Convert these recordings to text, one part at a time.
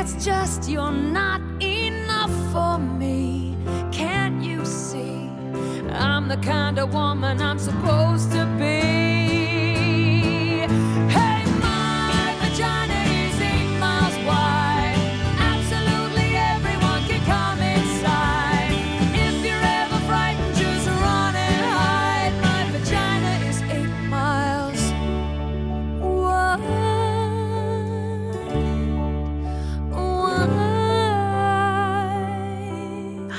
it's just you're not enough for me. Can't you see? I'm the kind of woman I'm supposed to be.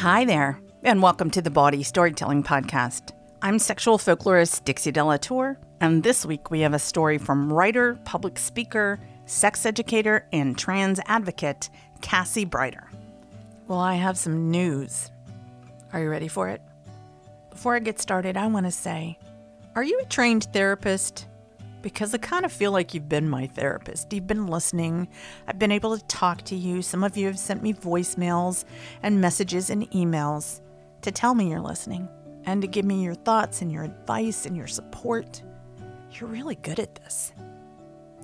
Hi there, and welcome to the Bawdy Storytelling Podcast. I'm sexual folklorist Dixie Delatour, and this week we have a story from writer, public speaker, sex educator, and trans advocate Cassie Brighter. Well, I have some news. Are you ready for it? Before I get started, I want to say Are you a trained therapist? Because I kind of feel like you've been my therapist. You've been listening. I've been able to talk to you. Some of you have sent me voicemails and messages and emails to tell me you're listening and to give me your thoughts and your advice and your support. You're really good at this.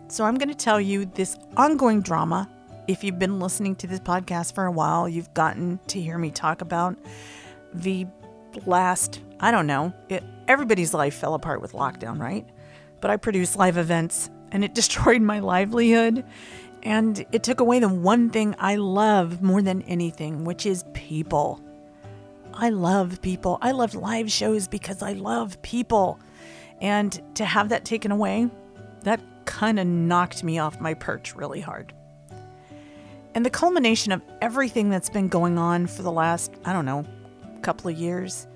So I'm going to tell you this ongoing drama. If you've been listening to this podcast for a while, you've gotten to hear me talk about the last, I don't know, it, everybody's life fell apart with lockdown, right? But I produce live events and it destroyed my livelihood. And it took away the one thing I love more than anything, which is people. I love people. I love live shows because I love people. And to have that taken away, that kind of knocked me off my perch really hard. And the culmination of everything that's been going on for the last, I don't know, couple of years,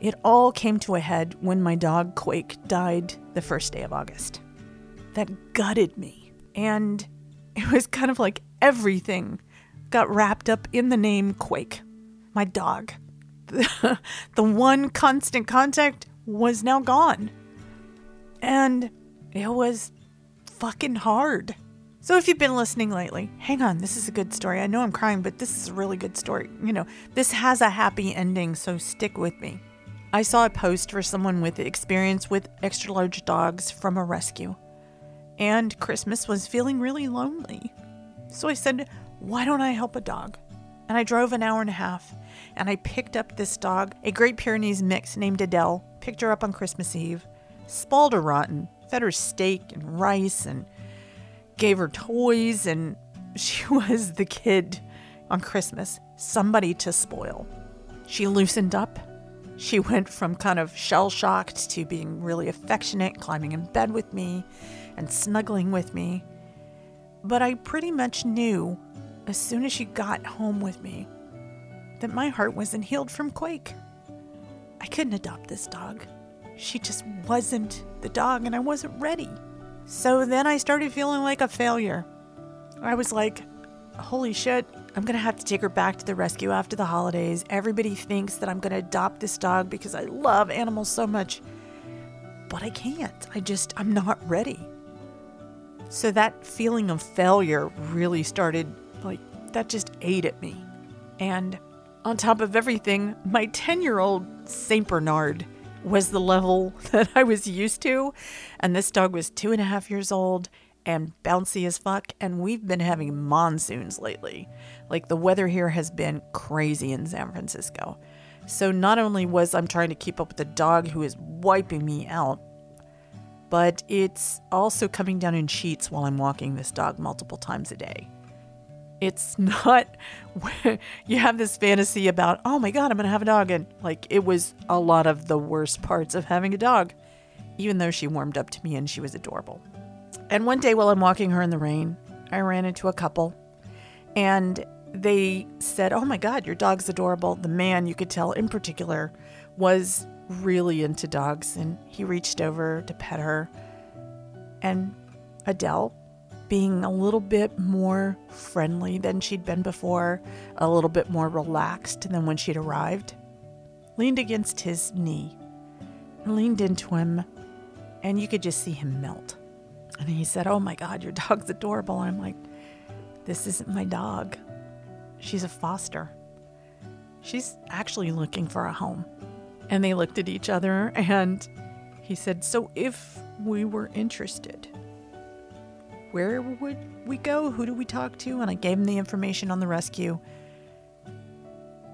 it all came to a head when my dog Quake died the first day of August. That gutted me. And it was kind of like everything got wrapped up in the name Quake, my dog. the one constant contact was now gone. And it was fucking hard. So if you've been listening lately, hang on, this is a good story. I know I'm crying, but this is a really good story. You know, this has a happy ending, so stick with me. I saw a post for someone with experience with extra large dogs from a rescue. And Christmas was feeling really lonely. So I said, why don't I help a dog? And I drove an hour and a half and I picked up this dog, a Great Pyrenees mix named Adele, picked her up on Christmas Eve, spoiled her rotten, fed her steak and rice and gave her toys, and she was the kid on Christmas, somebody to spoil. She loosened up. She went from kind of shell shocked to being really affectionate, climbing in bed with me and snuggling with me. But I pretty much knew as soon as she got home with me that my heart wasn't healed from Quake. I couldn't adopt this dog. She just wasn't the dog, and I wasn't ready. So then I started feeling like a failure. I was like, holy shit, I'm gonna have to take her back to the rescue after the holidays. Everybody thinks that I'm gonna adopt this dog because I love animals so much. But I can't. I just, I'm not ready. So that feeling of failure really started, like, that just ate at me. And on top of everything, my 10 year old St. Bernard was the level that I was used to. And this dog was two and a half years old and bouncy as fuck. And we've been having monsoons lately. Like the weather here has been crazy in San Francisco. So not only was I'm trying to keep up with the dog who is wiping me out, but it's also coming down in sheets while I'm walking this dog multiple times a day. It's not you have this fantasy about, oh my God, I'm to have a dog. And like, it was a lot of the worst parts of having a dog, even though she warmed up to me and she was adorable. And one day while I'm walking her in the rain, I ran into a couple and they said, oh my God, your dog's adorable. The man, you could tell in particular, was really into dogs and he reached over to pet her. And Adele being a little bit more friendly than she'd been before, a little bit more relaxed than when she'd arrived. Leaned against his knee, leaned into him, and you could just see him melt. And he said, Oh my God, your dog's adorable. And I'm like, This isn't my dog. She's a foster. She's actually looking for a home. And they looked at each other and he said, So if we were interested, where would we go? Who do we talk to? And I gave him the information on the rescue.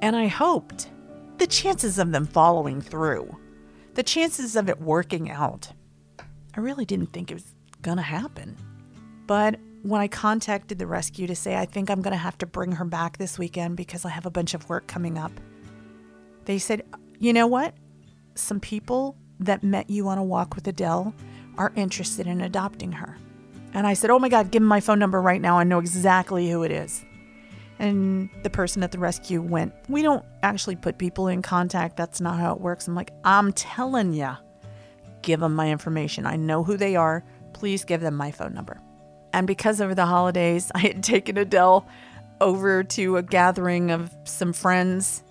And I hoped the chances of them following through, the chances of it working out, I really didn't think it was to happen. But when I contacted the rescue to say, I think I'm to have to bring her back this weekend because I have a bunch of work coming up, they said, you know what? Some people that met you on a walk with Adele are interested in adopting her. And I said, Oh my God, give me my phone number right now. I know exactly who it is. And the person at the rescue went, We don't actually put people in contact. That's not how it works. I'm like, I'm telling you, give them my information. I know who they are. Please give them my phone number. And because over the holidays, I had taken Adele over to a gathering of some friends.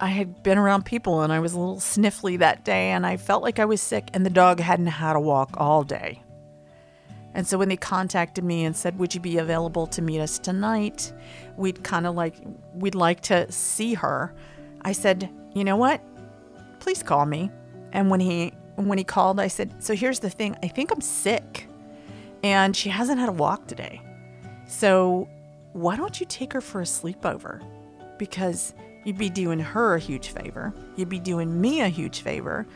I had been around people and I was a little sniffly that day and I felt like I was sick, and the dog hadn't had a walk all day. And so when they contacted me and said, Would you be available to meet us tonight? We'd kind of like, we'd like to see her. I said, You know what? Please call me. And when he when he called, I said, So here's the thing I think I'm sick and she hasn't had a walk today. So why don't you take her for a sleepover? Because you'd be doing her a huge favor, you'd be doing me a huge favor,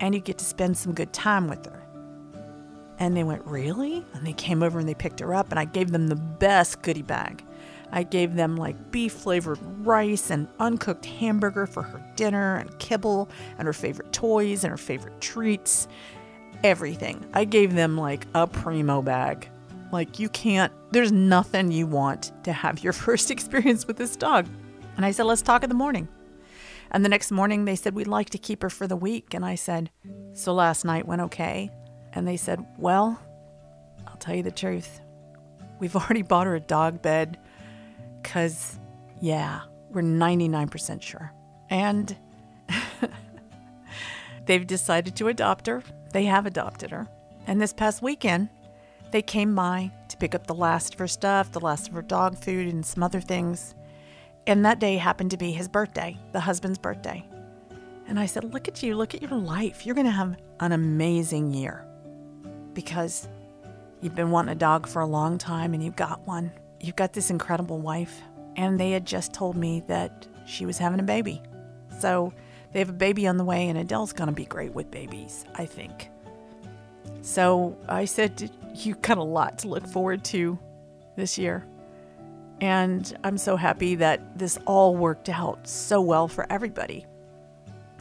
and you get to spend some good time with her. And they went, Really? And they came over and they picked her up, and I gave them the best goodie bag. I gave them like beef flavored rice and uncooked hamburger for her dinner, and kibble, and her favorite toys, and her favorite treats. Everything. I gave them like a primo bag. Like, you can't, there's nothing you want to have your first experience with this dog. And I said, Let's talk in the morning. And the next morning, they said, We'd like to keep her for the week. And I said, So last night went okay? And they said, Well, I'll tell you the truth. We've already bought her a dog bed because, yeah, we're 99% sure. And they've decided to adopt her. They have adopted her. And this past weekend, they came by to pick up the last of her stuff, the last of her dog food, and some other things. And that day happened to be his birthday, the husband's birthday. And I said, Look at you, look at your life. You're going to have an amazing year because you've been wanting a dog for a long time and you've got one. You've got this incredible wife. And they had just told me that she was having a baby. So they have a baby on the way, and Adele's going to be great with babies, I think. So I said, "You've got a lot to look forward to this year. And I'm so happy that this all worked out so well for everybody.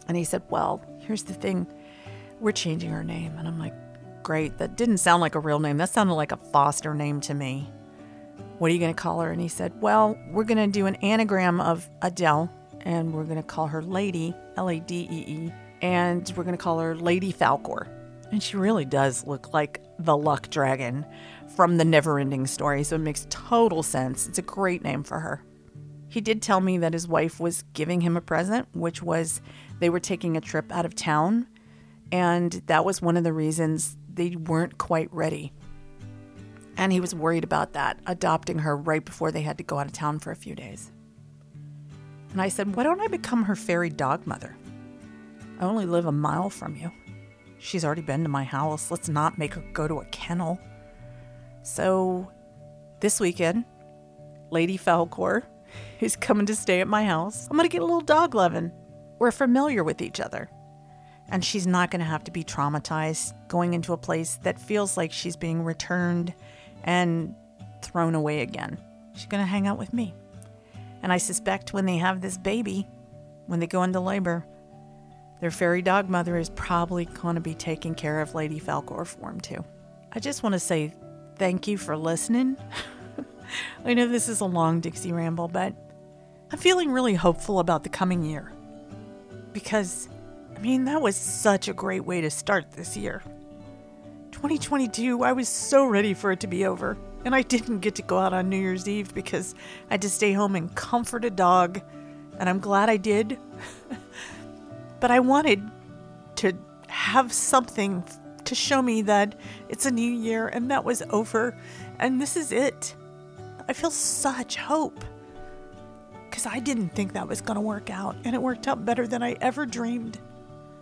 And he said, Well, here's the thing we're changing her name. And I'm like, Great. That didn't sound like a real name. That sounded like a foster name to me. What are you going to call her? And he said, Well, we're going to do an anagram of Adele, and we're going to call her Lady, L A D E E, and we're going to call her Lady Falcor. And she really does look like the luck dragon from the never ending story, so it makes total sense. It's a great name for her. He did tell me that his wife was giving him a present, which was they were taking a trip out of town, and that was one of the reasons they weren't quite ready. And he was worried about that, adopting her right before they had to go out of town for a few days. And I said, Why don't I become her fairy dog mother? I only live a mile from you. She's already been to my house. Let's not make her go to a kennel. So, this weekend, Lady Falcor is coming to stay at my house. I'm going to get a little dog loving. We're familiar with each other. And she's not going to have to be traumatized going into a place that feels like she's being returned and thrown away again. She's going to hang out with me. And I suspect when they have this baby, when they go into labor, their fairy dog mother is probably going to be taking care of Lady Falcor for them too. I just want to say thank you for listening. I know this is a long Dixie ramble, but I'm feeling really hopeful about the coming year. Because, I mean, that was such a great way to start this year. 2022, I was so ready for it to be over. And I didn't get to go out on New Year's Eve because I had to stay home and comfort a dog. And I'm glad I did. but I wanted to have something to show me that it's a new year and that was over and this is it. I feel such hope because I didn't think that was going to work out and it worked out better than I ever dreamed.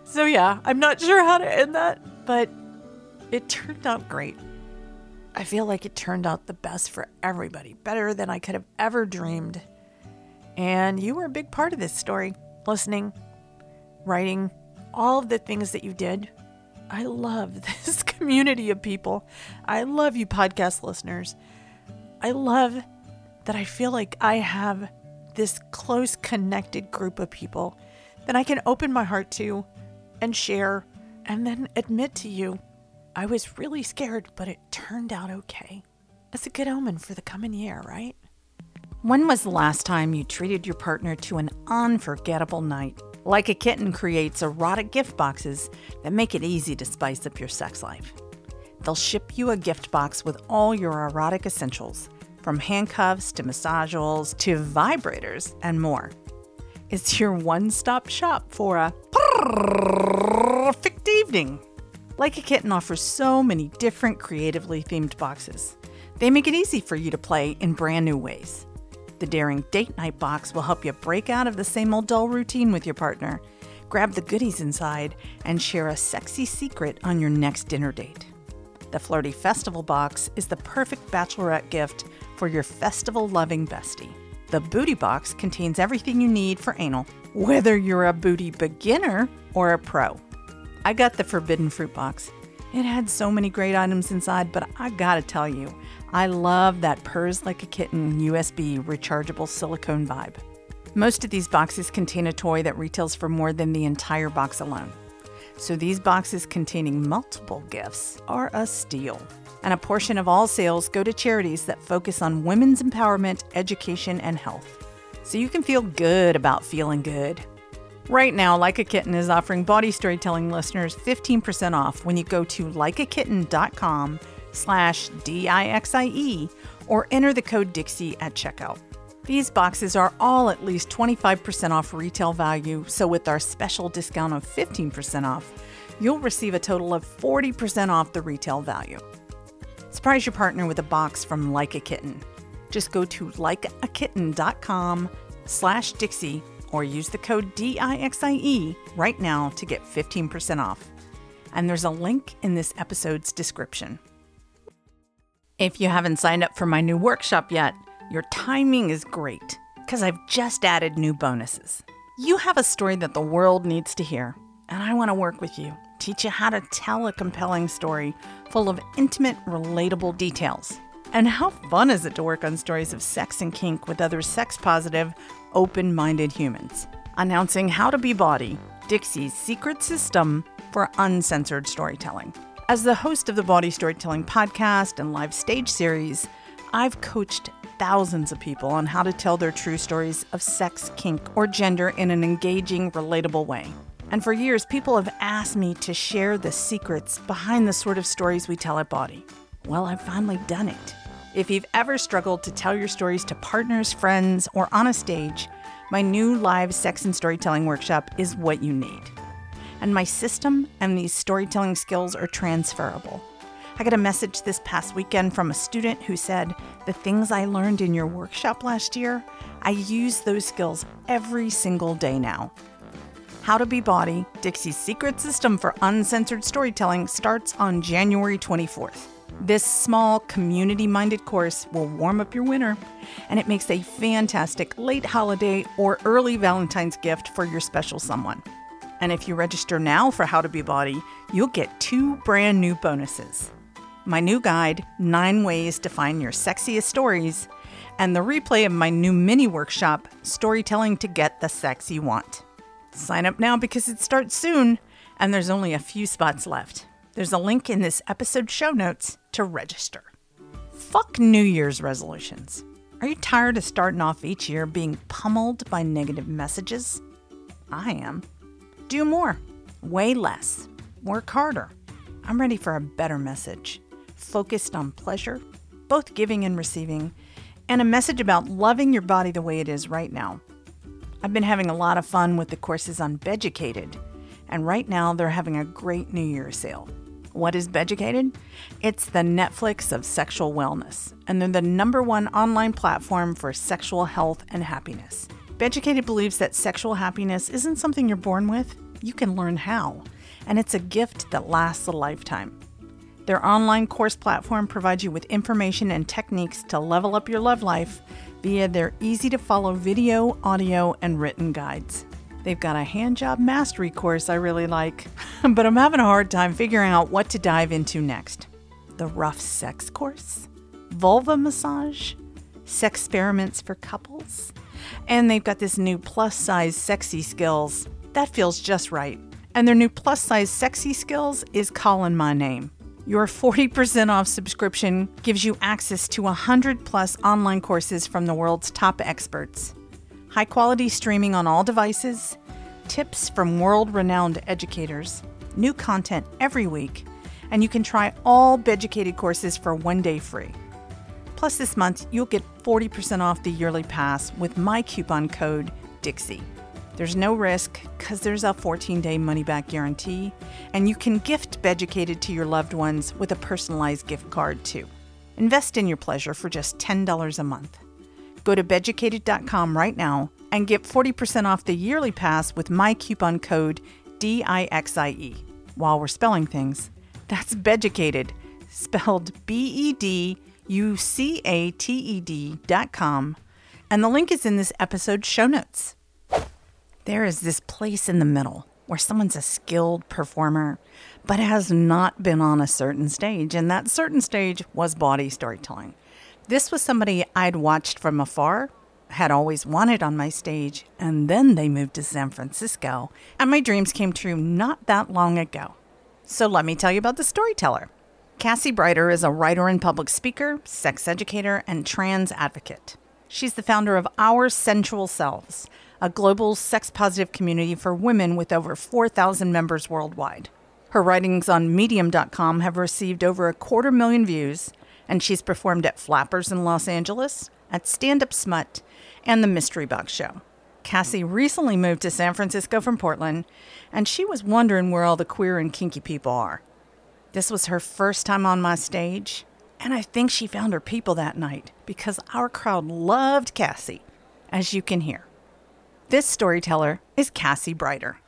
So, yeah, I'm not sure how to end that, but it turned out great. I feel like it turned out the best for everybody, better than I could have ever dreamed. And you were a big part of this story, listening, writing, all of the things that you did. I love this community of people. I love you, podcast listeners. I love that I feel like I have this close, connected group of people that I can open my heart to and share and then admit to you I was really scared, but it turned out okay. It's a good omen for the coming year, right? When was the last time you treated your partner to an unforgettable night? Like a Kitten creates erotic gift boxes that make it easy to spice up your sex life. They'll ship you a gift box with all your erotic essentials, from handcuffs to massage oils to vibrators and more. It's your one stop shop for a perfect evening. Like a Kitten offers so many different creatively themed boxes. They make it easy for you to play in brand new ways. The Daring Date Night box will help you break out of the same old dull routine with your partner. Grab the goodies inside and share a sexy secret on your next dinner date. The Flirty Festival box is the perfect bachelorette gift for your festival loving bestie. The Booty box contains everything you need for anal, whether you're a booty beginner or a pro. I got the Forbidden Fruit box. It had so many great items inside, but I gotta tell you, I love that purrs like a kitten USB rechargeable silicone vibe. Most of these boxes contain a toy that retails for more than the entire box alone. So these boxes containing multiple gifts are a steal. And a portion of all sales go to charities that focus on women's empowerment, education, and health. So you can feel good about feeling good. Right now, Like a Kitten is offering Bawdy Storytelling listeners 15% off when you go to likeakitten.com slash D-I-X-I-E or enter the code Dixie at checkout. These boxes are all at least 25% off retail value, so with our special discount of 15% off, you'll receive a total of 40% off the retail value. Surprise your partner with a box from Like a Kitten. Just go to likeakitten.com slash Dixie or use the code DIXIE right now to get 15% off. And there's a link in this episode's description. If you haven't signed up for my new workshop yet, your timing is great because I've just added new bonuses. You have a story that the world needs to hear, and I want to work with you, teach you how to tell a compelling story full of intimate, relatable details. And how fun is it to work on stories of sex and kink with other sex positive, open minded humans? Announcing How to Be Bawdy, Dixie's secret system for uncensored storytelling. As the host of the Bawdy Storytelling podcast and live stage series, I've coached thousands of people on how to tell their true stories of sex, kink, or gender in an engaging, relatable way. And for years, people have asked me to share the secrets behind the sort of stories we tell at Bawdy. Well, I've finally done it. If you've ever struggled to tell your stories to partners, friends, or on a stage, my new live sex and storytelling workshop is what you need. And my system and these storytelling skills are transferable. I got a message this past weekend from a student who said, The things I learned in your workshop last year, I use those skills every single day now. How to Be Bawdy, Dixie's secret system for uncensored storytelling, starts on January 24th. This small, community minded course will warm up your winter, and it makes a fantastic late holiday or early Valentine's gift for your special someone. And if you register now for How to Be Bawdy, you'll get two brand new bonuses my new guide, Nine Ways to Find Your Sexiest Stories, and the replay of my new mini workshop, Storytelling to Get the Sex You Want. Sign up now because it starts soon, and there's only a few spots left. There's a link in this episode show notes to register. Fuck New Year's resolutions. Are you tired of starting off each year being pummeled by negative messages? I am. Do more, way less, work harder. I'm ready for a better message, focused on pleasure, both giving and receiving, and a message about loving your body the way it is right now. I've been having a lot of fun with the courses on Beducated, and right now they're having a great New Year sale. What is Beducated? It's the Netflix of sexual wellness, and they're the number one online platform for sexual health and happiness. Beducated believes that sexual happiness isn't something you're born with, you can learn how, and it's a gift that lasts a lifetime. Their online course platform provides you with information and techniques to level up your love life via their easy to follow video, audio, and written guides. They've got a handjob mastery course I really like, but I'm having a hard time figuring out what to dive into next. The rough sex course? Vulva massage? Sex experiments for couples? And they've got this new plus size sexy skills. That feels just right. And their new plus size sexy skills is calling my name. Your 40% off subscription gives you access to 100 plus online courses from the world's top experts, high quality streaming on all devices, tips from world renowned educators, new content every week, and you can try all Beducated courses for one day free. Plus, this month, you'll get 40% off the yearly pass with my coupon code DIXIE. There's no risk because there's a 14 day money back guarantee, and you can gift Beducated to your loved ones with a personalized gift card too. Invest in your pleasure for just $10 a month. Go to Beducated.com right now and get 40% off the yearly pass with my coupon code DIXIE. While we're spelling things, that's Beducated, spelled B E D U C A T E D.com, and the link is in this episode's show notes. There is this place in the middle where someone's a skilled performer, but has not been on a certain stage, and that certain stage was Bawdy storytelling. This was somebody I'd watched from afar, had always wanted on my stage, and then they moved to San Francisco, and my dreams came true not that long ago. So let me tell you about the storyteller. Cassie Brighter is a writer and public speaker, sex educator, and trans advocate. She's the founder of Our Sensual Selves, a global sex positive community for women with over 4,000 members worldwide. Her writings on Medium.com have received over a quarter million views, and she's performed at Flappers in Los Angeles, at Stand Up Smut, and the Mystery Box Show. Cassie recently moved to San Francisco from Portland, and she was wondering where all the queer and kinky people are. This was her first time on my stage, and I think she found her people that night because our crowd loved Cassie, as you can hear. This storyteller is Cassie Brighter.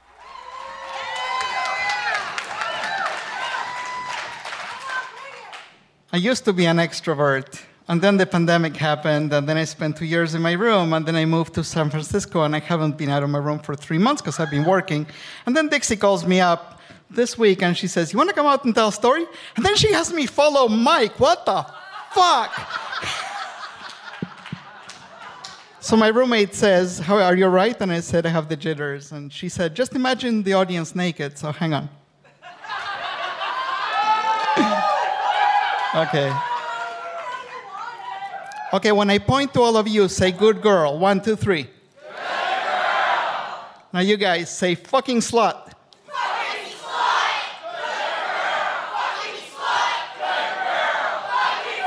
I used to be an extrovert, and then the pandemic happened, and then I spent two years in my room, and then I moved to San Francisco, and I haven't been out of my room for three months because I've been working. And then Dixie calls me up this week, and she says, "You want to come out and tell a story?" And then she has me follow Mike. What the fuck? So my roommate says, How are you right? And I said, I have the jitters. And she said, Just imagine the audience naked. So hang on. Okay. Okay, when I point to all of you, say good girl. One, two, three. Now you guys say fucking slut. Fucking slut! Good girl! Fucking slut! Good girl! Fucking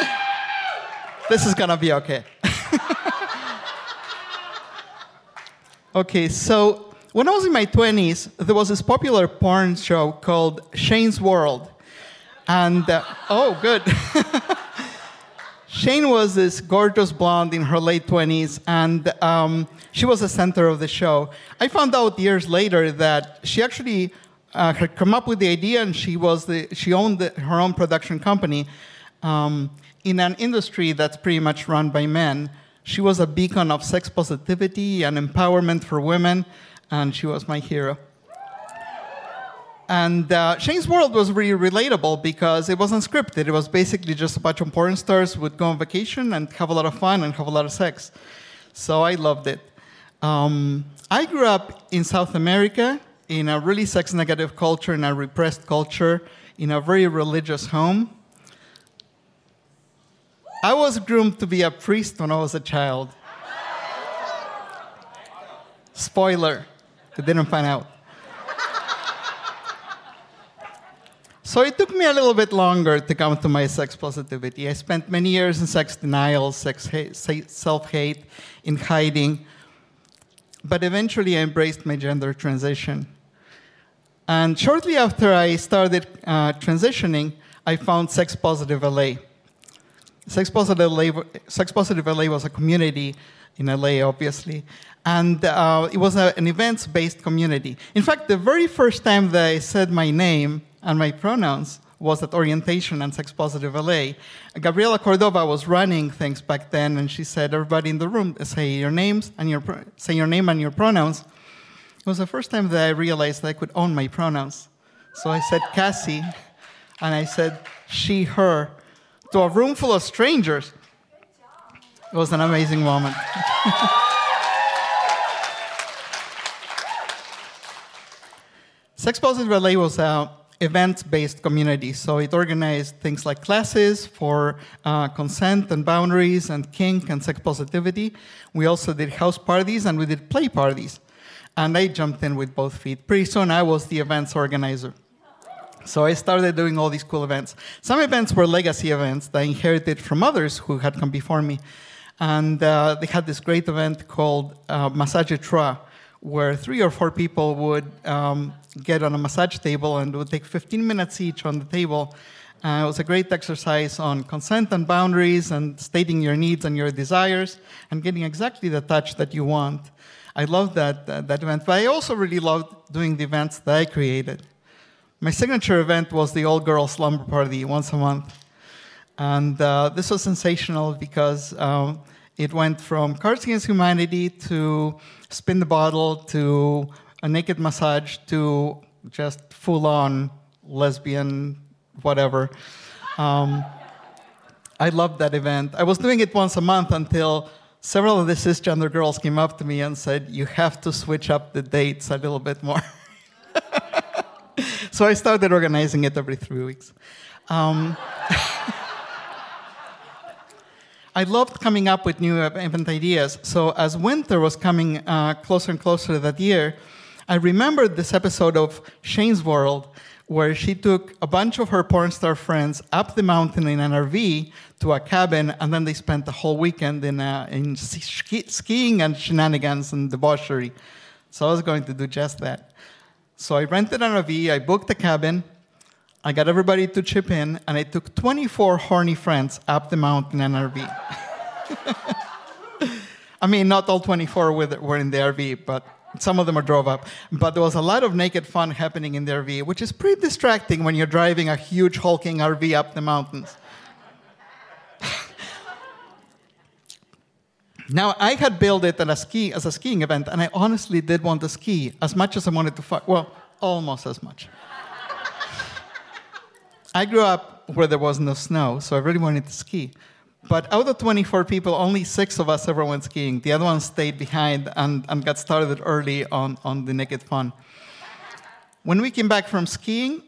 slut! This is gonna be okay. okay, so when I was in my 20s, there was this popular porn show called Shane's World. And, uh, oh, good. Shane was this gorgeous blonde in her late 20s, and um, she was the center of the show. I found out years later that she actually uh, had come up with the idea, and she was the, she owned the, her own production company. Um, in an industry that's pretty much run by men. She was a beacon of sex positivity and empowerment for women, and she was my hero. And uh, Shane's World was really relatable because it wasn't scripted. It was basically just a bunch of porn stars would go on vacation and have a lot of fun and have a lot of sex. So I loved it. Um, I grew up in South America in a really sex negative culture, in a repressed culture, in a very religious home. I was groomed to be a priest when I was a child. Spoiler, I didn't find out. So it took me a little bit longer to come to my sex positivity. I spent many years in sex denial, sex hate, self hate, in hiding. But eventually I embraced my gender transition. And shortly after I started uh, transitioning, I found Sex Positive LA. Sex Positive LA, Sex Positive LA was a community in LA, obviously, and uh, it was a, an events based community. In fact, the very first time that I said my name and my pronouns was at orientation and Sex Positive LA. Gabriela Cordova was running things back then, and she said, "Everybody in the room, say your names and your say your name and your pronouns." It was the first time that I realized that I could own my pronouns. So I said Cassie, and I said she, her, to a room full of strangers. It was an amazing moment. Sex Positive was an event-based community, so it organized things like classes for uh, consent and boundaries and kink and sex positivity. We also did house parties and we did play parties. And I jumped in with both feet. Pretty soon I was the events organizer. So I started doing all these cool events. Some events were legacy events that I inherited from others who had come before me. And uh, they had this great event called uh, Massage Trois, where three or four people would um, get on a massage table and would take 15 minutes each on the table. Uh, it was a great exercise on consent and boundaries and stating your needs and your desires and getting exactly the touch that you want. I loved that, uh, that event, but I also really loved doing the events that I created. My signature event was the all girl slumber party once a month. And uh, this was sensational because um, it went from Cards Against Humanity to Spin the Bottle to a naked massage to just full on lesbian whatever. Um, I loved that event. I was doing it once a month until several of the cisgender girls came up to me and said, You have to switch up the dates a little bit more. so I started organizing it every three weeks. Um, I loved coming up with new event ideas. So as winter was coming uh, closer and closer that year, I remembered this episode of Shane's World where she took a bunch of her porn star friends up the mountain in an RV to a cabin, and then they spent the whole weekend in, uh, in ski- skiing and shenanigans and debauchery. So I was going to do just that. So I rented an RV, I booked a cabin, I got everybody to chip in, and I took 24 horny friends up the mountain in an RV. I mean, not all 24 were in the RV, but some of them are drove up. But there was a lot of naked fun happening in the RV, which is pretty distracting when you're driving a huge hulking RV up the mountains. now, I had built it as a, ski, as a skiing event, and I honestly did want to ski as much as I wanted to fuck. Well, almost as much. I grew up where there was no snow, so I really wanted to ski. But out of 24 people, only six of us ever went skiing. The other ones stayed behind and, and got started early on, on the naked fun. When we came back from skiing,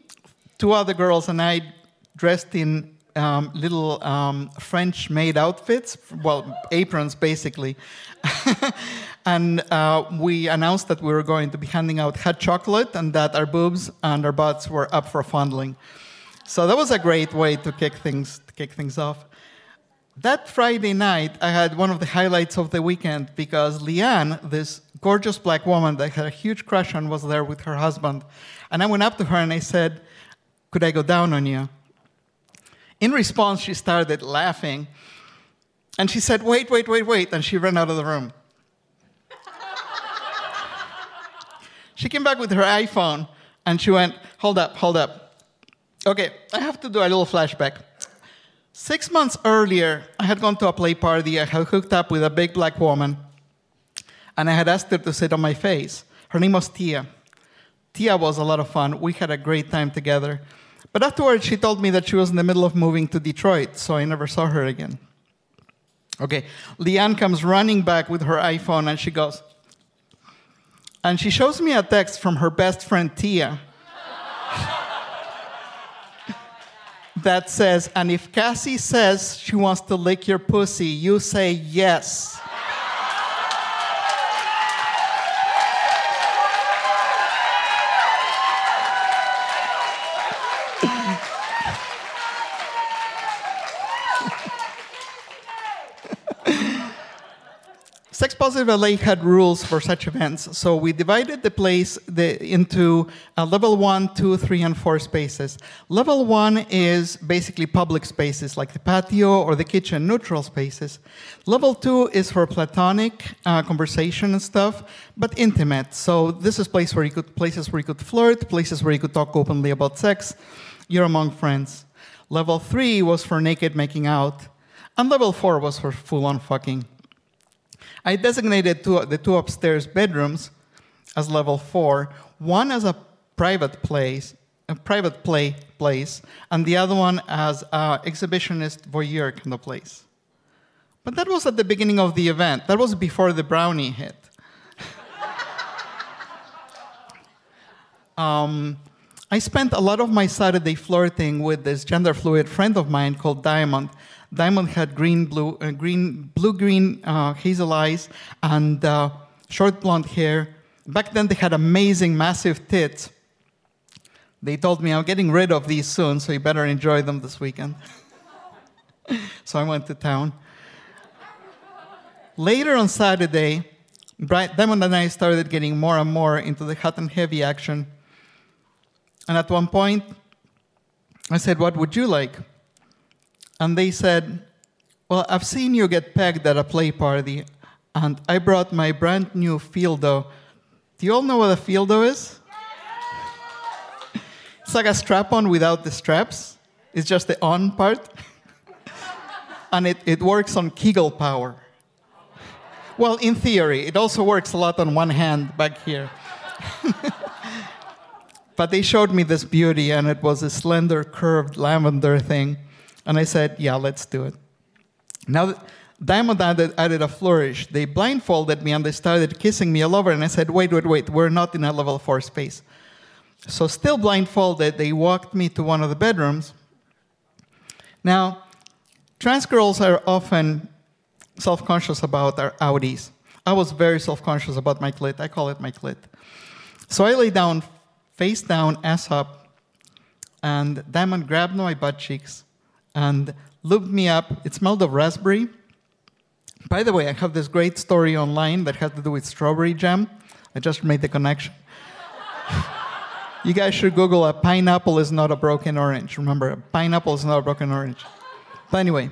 two other girls and I dressed in um, little um, French maid outfits, well, aprons basically. and uh, we announced that we were going to be handing out hot chocolate and that our boobs and our butts were up for fondling. So that was a great way to kick things, to kick things off. That Friday night, I had one of the highlights of the weekend because Leanne, this gorgeous black woman that I had a huge crush on, was there with her husband. And I went up to her and I said, Could I go down on you? In response, she started laughing. And she said, Wait, wait, wait, wait. And she ran out of the room. she came back with her iPhone and she went, Hold up, hold up. Okay, I have to do a little flashback. Six months earlier, I had gone to a play party. I had hooked up with a big black woman, and I had asked her to sit on my face. Her name was Tia. Tia was a lot of fun. We had a great time together. But afterwards, she told me that she was in the middle of moving to Detroit, so I never saw her again. Okay, Leanne comes running back with her iPhone and she goes, and she shows me a text from her best friend Tia that says, and if Cassie says she wants to lick your pussy, you say yes. Sex Positive LA had rules for such events, so we divided the place the, into uh, level one, two, three, and four spaces. Level one is basically public spaces like the patio or the kitchen, neutral spaces. Level two is for platonic uh, conversation and stuff, but intimate. So this is place where you could places where you could flirt, places where you could talk openly about sex. You're among friends. Level three was for naked making out, and level four was for full-on fucking. I designated two, the two upstairs bedrooms as level four, one as a private place, a private play place, and the other one as an exhibitionist voyeur kind of place. But that was at the beginning of the event. That was before the brownie hit. um, I spent a lot of my Saturday flirting with this gender fluid friend of mine called Diamond, Diamond had green, blue, uh, green, blue-green uh, hazel eyes and uh, short blonde hair. Back then, they had amazing, massive tits. They told me, I'm getting rid of these soon, so you better enjoy them this weekend. so I went to town. Later on Saturday, Bright, Diamond and I started getting more and more into the hot and heavy action. And at one point, I said, What would you like? And they said, Well, I've seen you get pegged at a play party, and I brought my brand new Feeldoe. Do you all know what a Feeldoe is? It's like a strap on without the straps, it's just the on part. and it, it works on Kegel power. Well, in theory, it also works a lot on one hand back here. but they showed me this beauty, and it was a slender, curved lavender thing. And I said, yeah, let's do it. Now, Diamond added, added a flourish. They blindfolded me and they started kissing me all over. And I said, wait, wait, wait, we're not in a level four space. So, still blindfolded, they walked me to one of the bedrooms. Now, trans girls are often self conscious about their outies. I was very self conscious about my clit. I call it my clit. So I lay down, face down, ass up, and Diamond grabbed my butt cheeks and looked me up. It smelled of raspberry. By the way, I have this great story online that has to do with strawberry jam. I just made the connection. you guys should Google a pineapple is not a broken orange. Remember, a pineapple is not a broken orange. But anyway,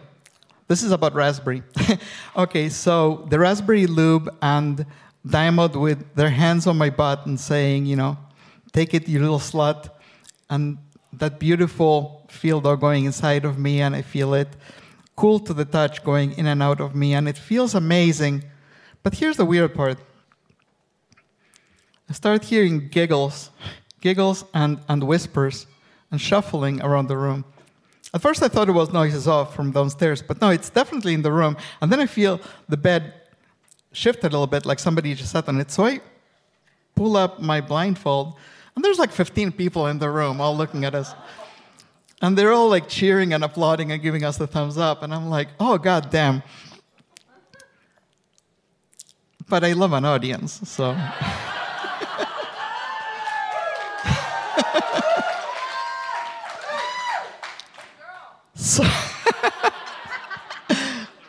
this is about raspberry. okay, so the raspberry lube and Diamond with their hands on my butt and saying, you know, take it, you little slut. And that beautiful Feeldoe going inside of me, and I feel it cool to the touch going in and out of me, and it feels amazing. But here's the weird part I start hearing giggles, giggles and, and whispers, and shuffling around the room. At first, I thought it was noises off from downstairs, but no, it's definitely in the room. And then I feel the bed shift a little bit, like somebody just sat on it. So I pull up my blindfold, and there's like 15 people in the room all looking at us. And they're all like cheering and applauding and giving us the thumbs up. And I'm like, oh, god damn. But I love an audience, so. so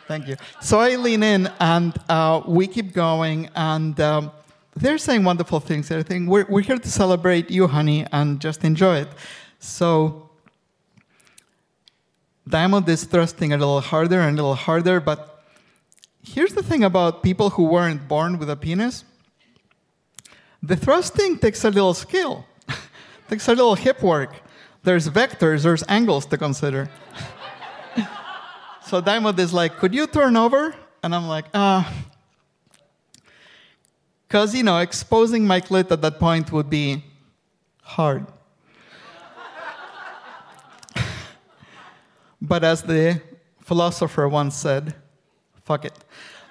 Thank you. So I lean in and uh, we keep going, and um, they're saying wonderful things. They're saying, we're, we're here to celebrate you, honey, and just enjoy it. So Diamond is thrusting a little harder and a little harder, but here's the thing about people who weren't born with a penis the thrusting takes a little skill, takes a little hip work. There's vectors, there's angles to consider. so Diamond is like, Could you turn over? And I'm like, Ah. Uh, because, you know, exposing my clit at that point would be hard. but as the philosopher once said, fuck it.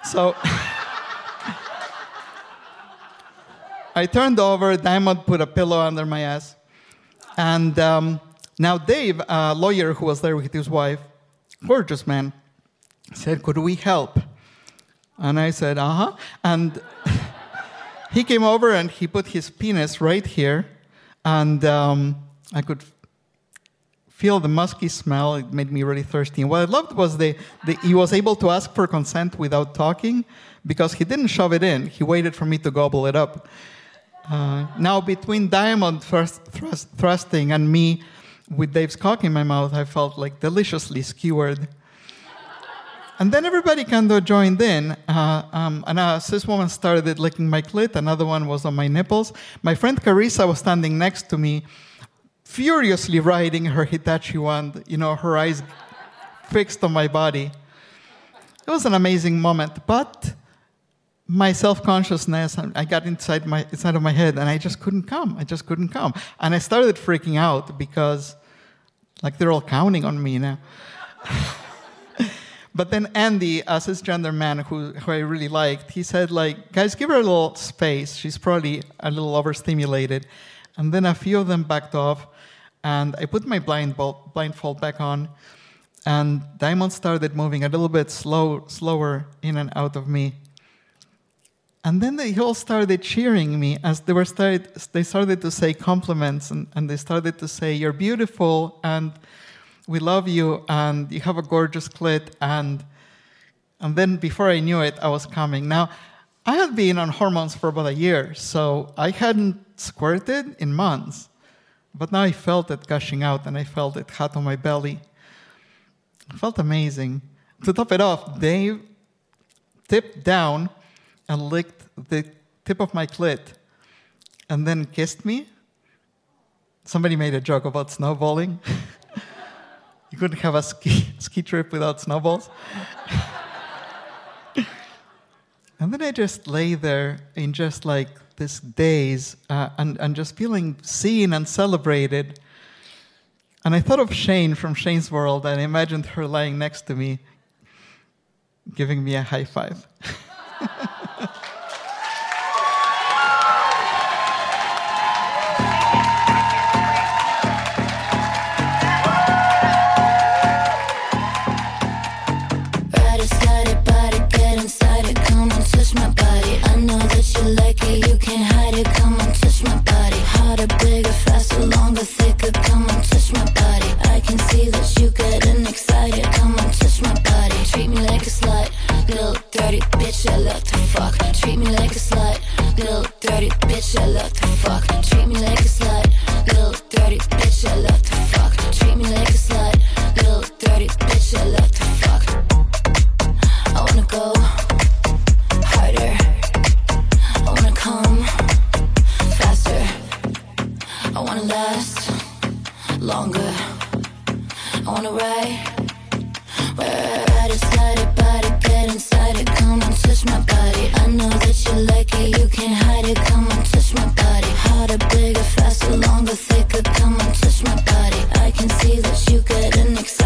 So I turned over, Diamond put a pillow under my ass. And um, now Dave, a lawyer who was there with his wife, gorgeous man, said, Could we help? And I said, Uh huh. And he came over and he put his penis right here, and um, I could feel the musky smell. It made me really thirsty. And what I loved was the, the he was able to ask for consent without talking because he didn't shove it in. He waited for me to gobble it up. Uh, now, between Diamond thrust, thrust, thrusting and me with Dave's cock in my mouth, I felt like deliciously skewered. And then everybody kind of joined in. Uh, um, and a cis woman started licking my clit. Another one was on my nipples. My friend Carissa was standing next to me, furiously riding her Hitachi wand, you know, her eyes fixed on my body. It was an amazing moment. But my self-consciousness i got inside my inside of my head and i just couldn't come i just couldn't come and i started freaking out because like they're all counting on me now but then andy a cisgender man who, who i really liked he said like guys give her a little space. She's probably a little overstimulated. And then a few of them backed off and i put my blindfold, blindfold back on and diamond started moving a little bit slow slower in and out of me. And then they all started cheering me as they were started they started to say compliments and, and they started to say you're beautiful and we love you and you have a gorgeous clit and and then before i knew it i was coming now i had been on hormones for about a year so i hadn't squirted in months but now i felt it gushing out and i felt it hot on my belly it felt amazing to top it off dave tipped down and licked the tip of my clit and then kissed me. Somebody made a joke about snowballing. you couldn't have a ski, ski trip without snowballs. and then I just lay there in just like this daze uh, and, and just feeling seen and celebrated. And I thought of Shane from Shane's World and I imagined her lying next to me, giving me a high five. Come on, touch my body. Harder, bigger, faster, longer, see that you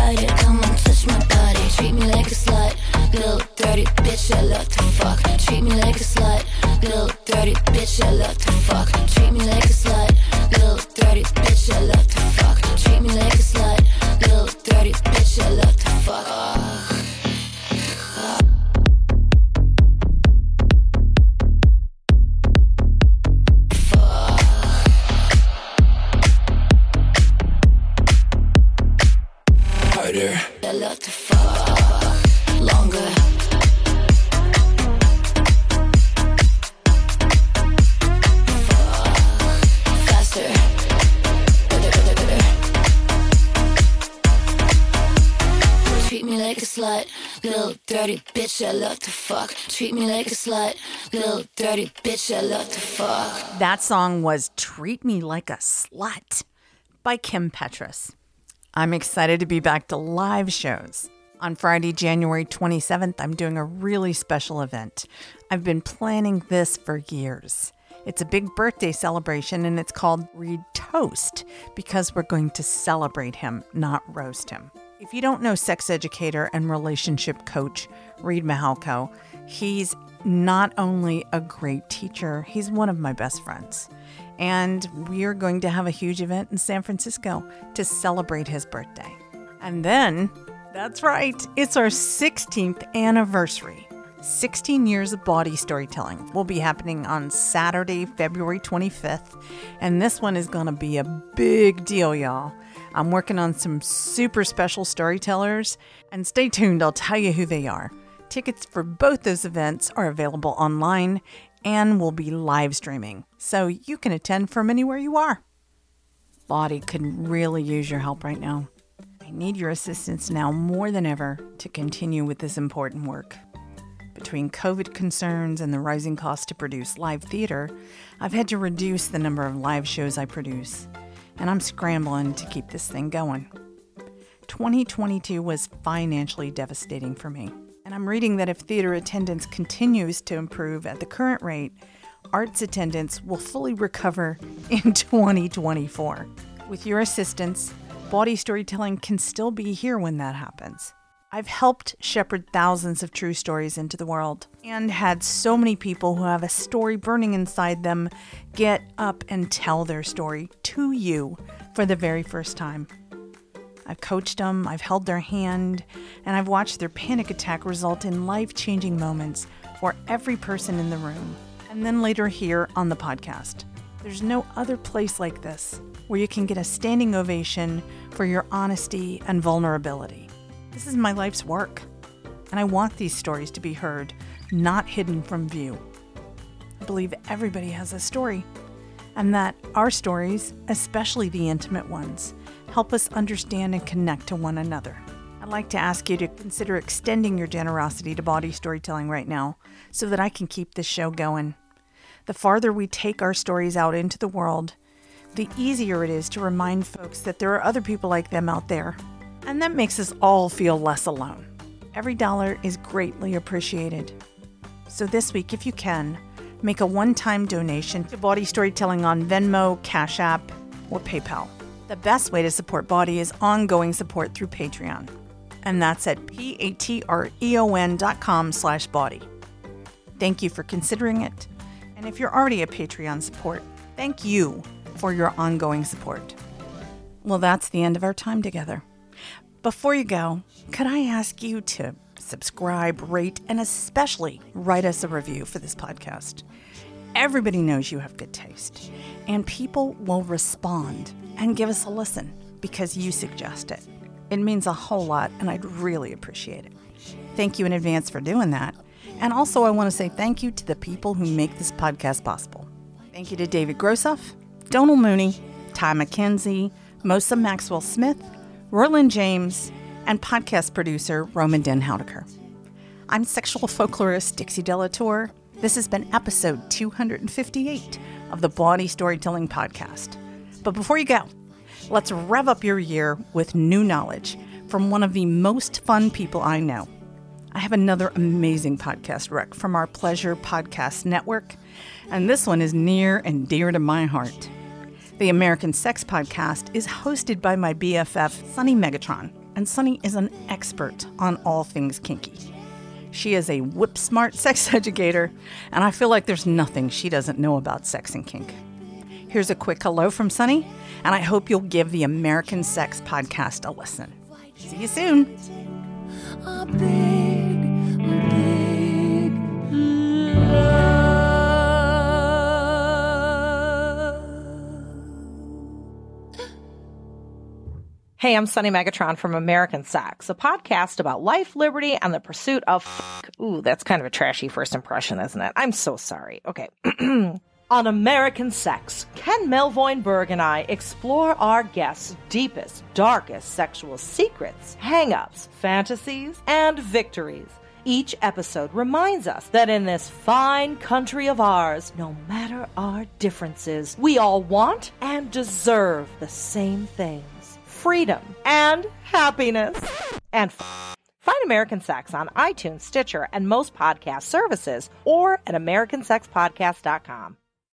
bitch. I love to fuck. That song was Treat Me Like a Slut by Kim Petras. I'm excited to be back to live shows. On Friday, January 27th, I'm doing a really special event. I've been planning this for years. It's a big birthday celebration and it's called Reid Toast because we're going to celebrate him, not roast him. If you don't know sex educator and relationship coach Reid Mihalko, he's not only a great teacher, he's one of my best friends. And we are going to have a huge event in San Francisco to celebrate his birthday. And then, that's right, it's our 16th anniversary. 16 years of bawdy storytelling will be happening on Saturday, February 25th. And this one is going to be a big deal, y'all. I'm working on some super special storytellers, and stay tuned, I'll tell you who they are. Tickets for both those events are available online and will be live streaming, so you can attend from anywhere you are. Bawdy could really use your help right now. I need your assistance now more than ever to continue with this important work. Between COVID concerns and the rising cost to produce live theater, I've had to reduce the number of live shows I produce, and I'm scrambling to keep this thing going. 2022 was financially devastating for me, and I'm reading that if theater attendance continues to improve at the current rate, arts attendance will fully recover in 2024. With your assistance, bawdy storytelling can still be here when that happens. I've helped shepherd thousands of true stories into the world and had so many people who have a story burning inside them get up and tell their story to you for the very first time. I've coached them, I've held their hand, and I've watched their panic attack result in life changing moments for every person in the room, and then later here on the podcast. There's no other place like this where you can get a standing ovation for your honesty and vulnerability. This is my life's work, and I want these stories to be heard, not hidden from view. I believe everybody has a story, and that our stories, especially the intimate ones, help us understand and connect to one another. I'd like to ask you to consider extending your generosity to bawdy storytelling right now so that I can keep this show going. The farther we take our stories out into the world, the easier it is to remind folks that there are other people like them out there and that makes us all feel less alone. Every dollar is greatly appreciated. So this week, if you can, make a one time donation to Bawdy Storytelling on Venmo, Cash App, or PayPal. The best way to support Bawdy is ongoing support through Patreon. And that's at p-a-t-r-e-o-n dot com slash bawdy. Thank you for considering it. And if you're already a Patreon support, thank you for your ongoing support. Well, that's the end of our time together. Before you go, could I ask you to subscribe, rate, and especially write us a review for this podcast? Everybody knows you have good taste, and people will respond and give us a listen because you suggest it. It means a whole lot, and I'd really appreciate it. Thank you in advance for doing that. And also, I want to say thank you to the people who make this podcast possible. Thank you to David Grossoff, Donald Mooney, Ty McKenzie, Mosa Maxwell Smith, Roland James, and podcast producer Roman Den Houdeker. I'm sexual folklorist Dixie De La Tour. This has been episode 258 of the Bawdy Storytelling Podcast. But before you go, let's rev up your year with new knowledge from one of the most fun people I know. I have another amazing podcast rec from our Pleasure Podcast Network, and this one is near and dear to my heart. The American Sex Podcast is hosted by my BFF, Sunny Megatron, and Sunny is an expert on all things kinky. She is a whip smart sex educator, and I feel like there's nothing she doesn't know about sex and kink. Here's a quick hello from Sunny, and I hope you'll give the American Sex Podcast a listen. See you soon. a big, big. Hey, I'm Sunny Megatron from American Sex, a podcast about life, liberty, and the pursuit of fuck. Ooh, that's kind of a trashy first impression, isn't it? I'm so sorry. Okay. On American Sex, Ken Melvoin Berg and I explore our guests' deepest, darkest sexual secrets, hang-ups, fantasies, and victories. Each episode reminds us that in this fine country of ours, no matter our differences, we all want and deserve the same things freedom and happiness. And f- find American Sex on iTunes, Stitcher, and most podcast services or at AmericanSexPodcast.com.